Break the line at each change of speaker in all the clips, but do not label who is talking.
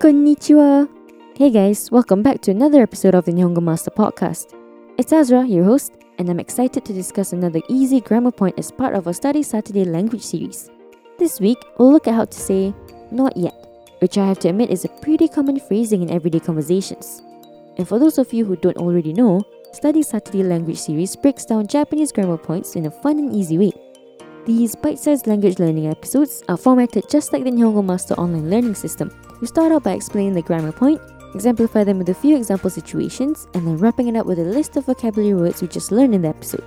Konnichiwa! Hey guys, welcome back to another episode of the Nihongo Master Podcast. It's Azra, your host, and I'm excited to discuss another easy grammar point as part of our Study Saturday language series. This week, we'll look at how to say not yet, which I have to admit is a pretty common phrasing in everyday conversations. And for those of you who don't already know, Study Saturday language series breaks down Japanese grammar points in a fun and easy way. These bite-sized language learning episodes are formatted just like the Nihongo Master online learning system. We start out by explaining the grammar point, exemplify them with a few example situations, and then wrapping it up with a list of vocabulary words we just learned in the episode.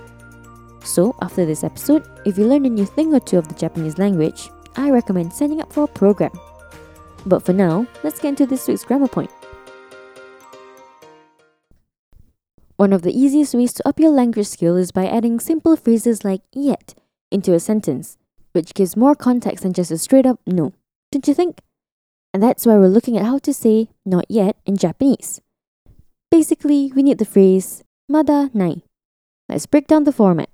So, after this episode, if you learned a new thing or two of the Japanese language, I recommend signing up for a program. But for now, let's get into this week's grammar point. One of the easiest ways to up your language skill is by adding simple phrases like yet into a sentence, which gives more context than just a straight up no. Don't you think? And that's why we're looking at how to say not yet in Japanese. Basically, we need the phrase mada nai. Let's break down the format.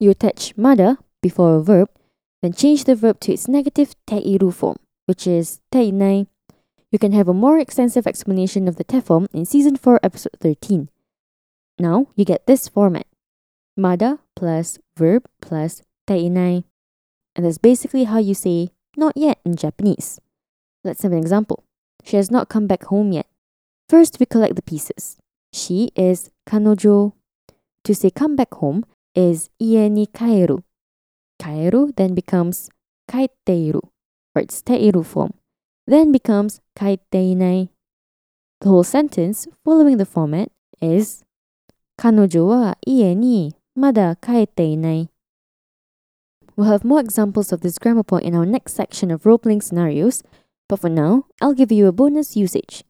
You attach mada before a verb, then change the verb to its negative teiru form, which is teinai. You can have a more extensive explanation of the te form in season 4, episode 13. Now you get this format mada plus verb plus teinai. And that's basically how you say not yet in Japanese. Let's have an example. She has not come back home yet. First, we collect the pieces. She is kanojo. To say come back home is ie kaeru. Kaeru then becomes kaiteiru, or its teiru form, then becomes kaiteinai. The whole sentence following the format is kanojo wa ie mada kaiteinai. We'll have more examples of this grammar point in our next section of role-playing scenarios, but for now, I'll give you a bonus usage.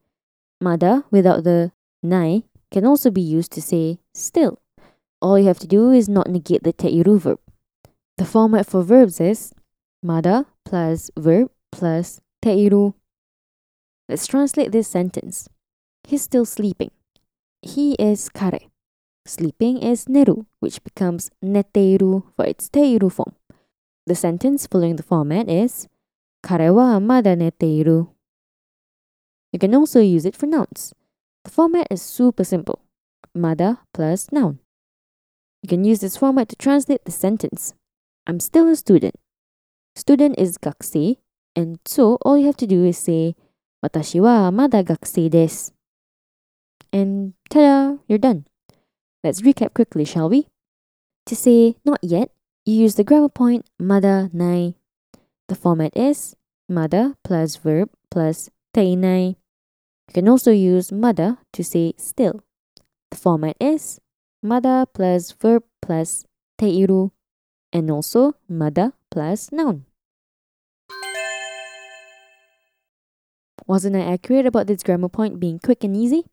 Mada without the nai can also be used to say still. All you have to do is not negate the teiru verb. The format for verbs is mada plus verb plus teiru. Let's translate this sentence. He's still sleeping. He is kare. Sleeping is neru, which becomes neteiru for its teiru form. The sentence following the format is 彼はまだ寝ている. You can also use it for nouns. The format is super simple. Mada plus noun. You can use this format to translate the sentence. I'm still a student. Student is 学生 and so all you have to do is say 私はまだ学生です. And ta-da, you're done. Let's recap quickly, shall we? To say not yet, you use the grammar point mada nai. the format is mada plus verb plus teinai. You can also use mada to say still. The format is mada plus verb plus teiru and also mada plus noun. Wasn't I accurate about this grammar point being quick and easy?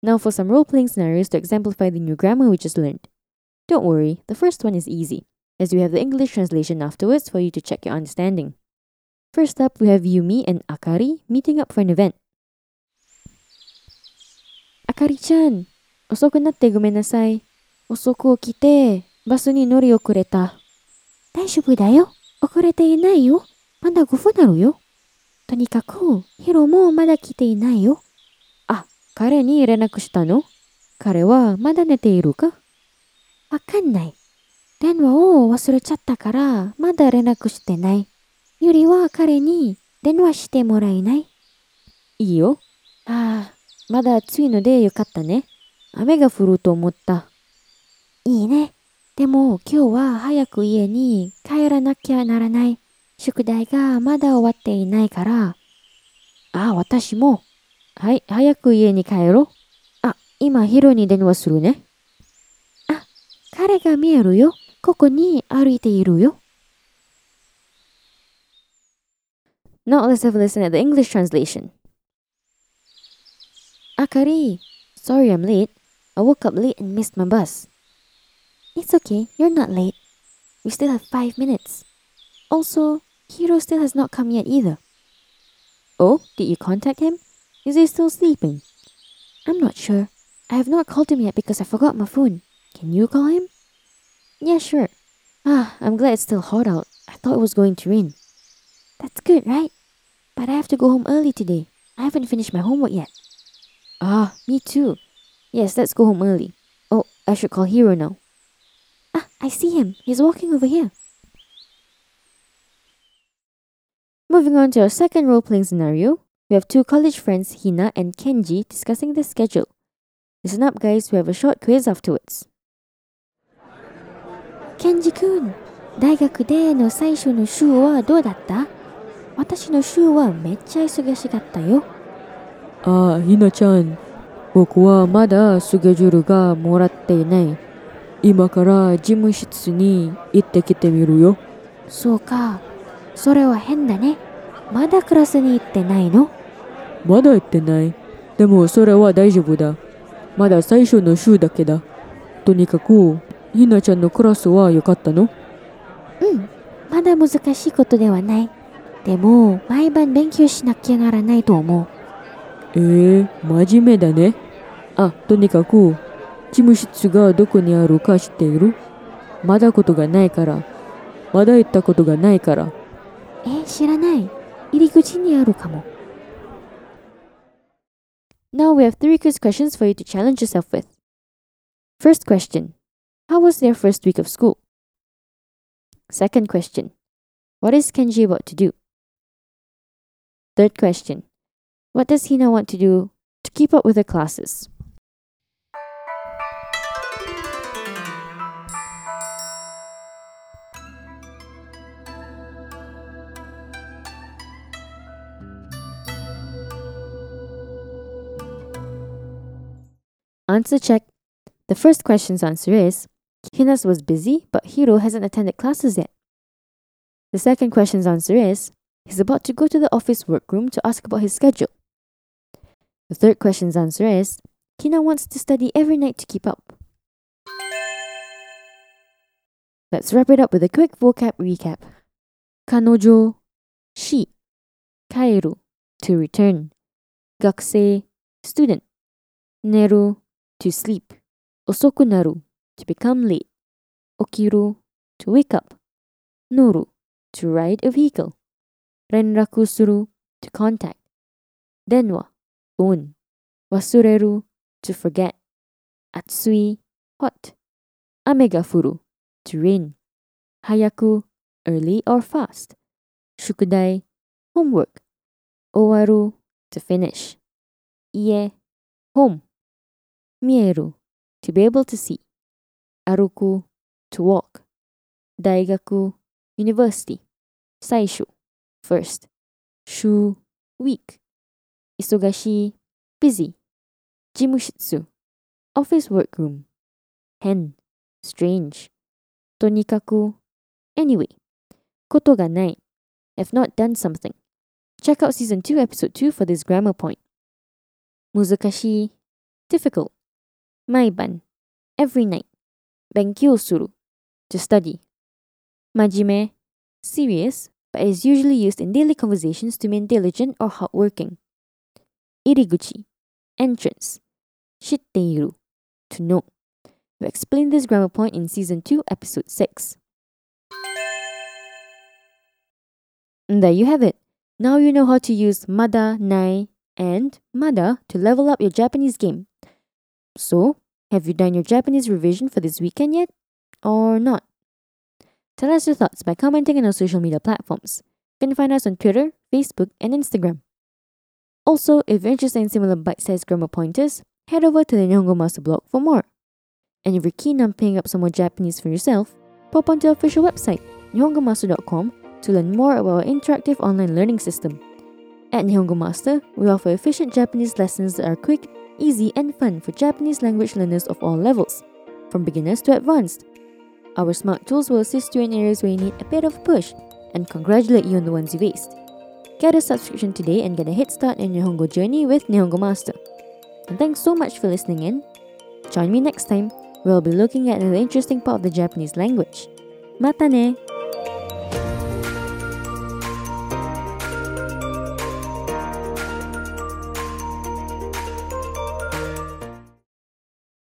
Now for some role-playing scenarios to exemplify the new grammar we just learned. Don't worry, the first one is easy, as we have the English translation afterwards for you to check your understanding. First up, we have Yumi and Akari meeting up for an event. Akari-chan, 遅くなってごめんなさい。遅く起きて、バスに乗り遅れた。
大丈夫だよ。遅れていないよ。まだ5分あるよ。とにかく、ヒロもまだ来ていないよ。
あ彼に連絡したの彼はまだ寝ているか
わかんない。電話を忘れちゃったから、まだ連絡してない。ゆりは彼に電話してもらえない？
いいよ。ああ、まだ暑いのでよかったね。雨が降ると思った。
いいね。でも今日は早く家に帰らなきゃならない。宿題がまだ終わっていないから。
ああ、私も。はい、早く家に帰ろう。あ、今ヒロに電話するね。
彼が見えるよ。ここに歩いているよ。
Now let's have a listen at the English translation. Akari, sorry I'm late. I woke up late and missed my bus.
It's okay. You're not late.
We still have five minutes. Also, Hiro still has not come yet either. Oh, did you contact him? Is he still sleeping?
I'm not sure. I have not called him yet because I forgot my phone. Can you call him?
Yeah, sure. Ah, I'm glad it's still hot out. I thought it was going to rain.
That's good, right? But I have to go home early today. I haven't finished my homework yet.
Ah, me too. Yes, let's go home early. Oh, I should call Hiro now.
Ah, I see him. He's walking over here.
Moving on to our second role playing scenario, we have two college friends, Hina and Kenji, discussing their schedule. Listen up, guys, we have a short quiz afterwards.
ケンジ君、大学での最初の週はどうだった 私の週はめっちゃ忙しかったよ。
ああ、ひなちゃん。僕はまだスケジュールがもらっていない。今から事務室に行ってきてみるよ。
そうか。それは変だね。まだクラスに行ってないの？
まだ行ってない。でもそれは大丈夫だ。まだ最初の週だけだ。とにかく、ひなちゃんのクラスは良かったの？
うん。まだ難しいことではない。でも、毎晩勉強しなきゃならないと思う。
ええー、真面目だね。あ、とにかく、事務室がどこにあるか知っているまだことがないから。まだ行ったことがないから。
え、知らない。入り口にあるかも。
Now we have three quiz questions for you to challenge yourself with. First question How was their first week of school? Second question What is Kenji about to do? Third question What does Hina want to do to keep up with her classes? Answer check. The first question's answer is Hina's was busy, but Hiro hasn't attended classes yet. The second question's answer is he's about to go to the office workroom to ask about his schedule. The third question's answer is Hina wants to study every night to keep up. Let's wrap it up with a quick vocab recap. Kanojo, she, kairu, to return. Gakusei, student. Neru, to sleep. Osoku naru, to become late. Okiru, to wake up. Noru, to ride a vehicle. Renraku suru, to contact. Denwa, phone. Wasureru, to forget. Atsui, hot. Ame ga furu, to rain. Hayaku, early or fast. Shukudai, homework. Owaru, to finish. Ie, home. Mieru, to be able to see. Aruku, to walk. Daigaku, university. Saishu, first. Shu, week. Isogashi, busy. Jimushitsu, office workroom. Hen, strange. Tonikaku, anyway. Koto ga nai, have not done something. Check out season 2 episode 2 for this grammar point. Muzakashi, difficult. Maiban, every night. Benkyou suru, to study. Majime, serious, but is usually used in daily conversations to mean diligent or hardworking. Iriguchi, entrance. Shitteiru, to know. We explained this grammar point in season 2, episode 6. And there you have it. Now you know how to use mada, nai, and mada to level up your Japanese game. So, have you done your Japanese revision for this weekend yet? Or not? Tell us your thoughts by commenting on our social media platforms. You can find us on Twitter, Facebook, and Instagram. Also, if you're interested in similar bite-sized grammar pointers, head over to the Nihongo Master blog for more. And if you're keen on picking up some more Japanese for yourself, pop onto our official website, nihongomaster.com, to learn more about our interactive online learning system. At Nihongo Master, we offer efficient Japanese lessons that are quick, easy, and fun for Japanese language learners of all levels, from beginners to advanced. Our smart tools will assist you in areas where you need a bit of push and congratulate you on the ones you've aced. Get a subscription today and get a head start in your Nihongo journey with Nihongo Master. And thanks so much for listening in. Join me next time, where I'll be looking at an interesting part of the Japanese language. Mata ne!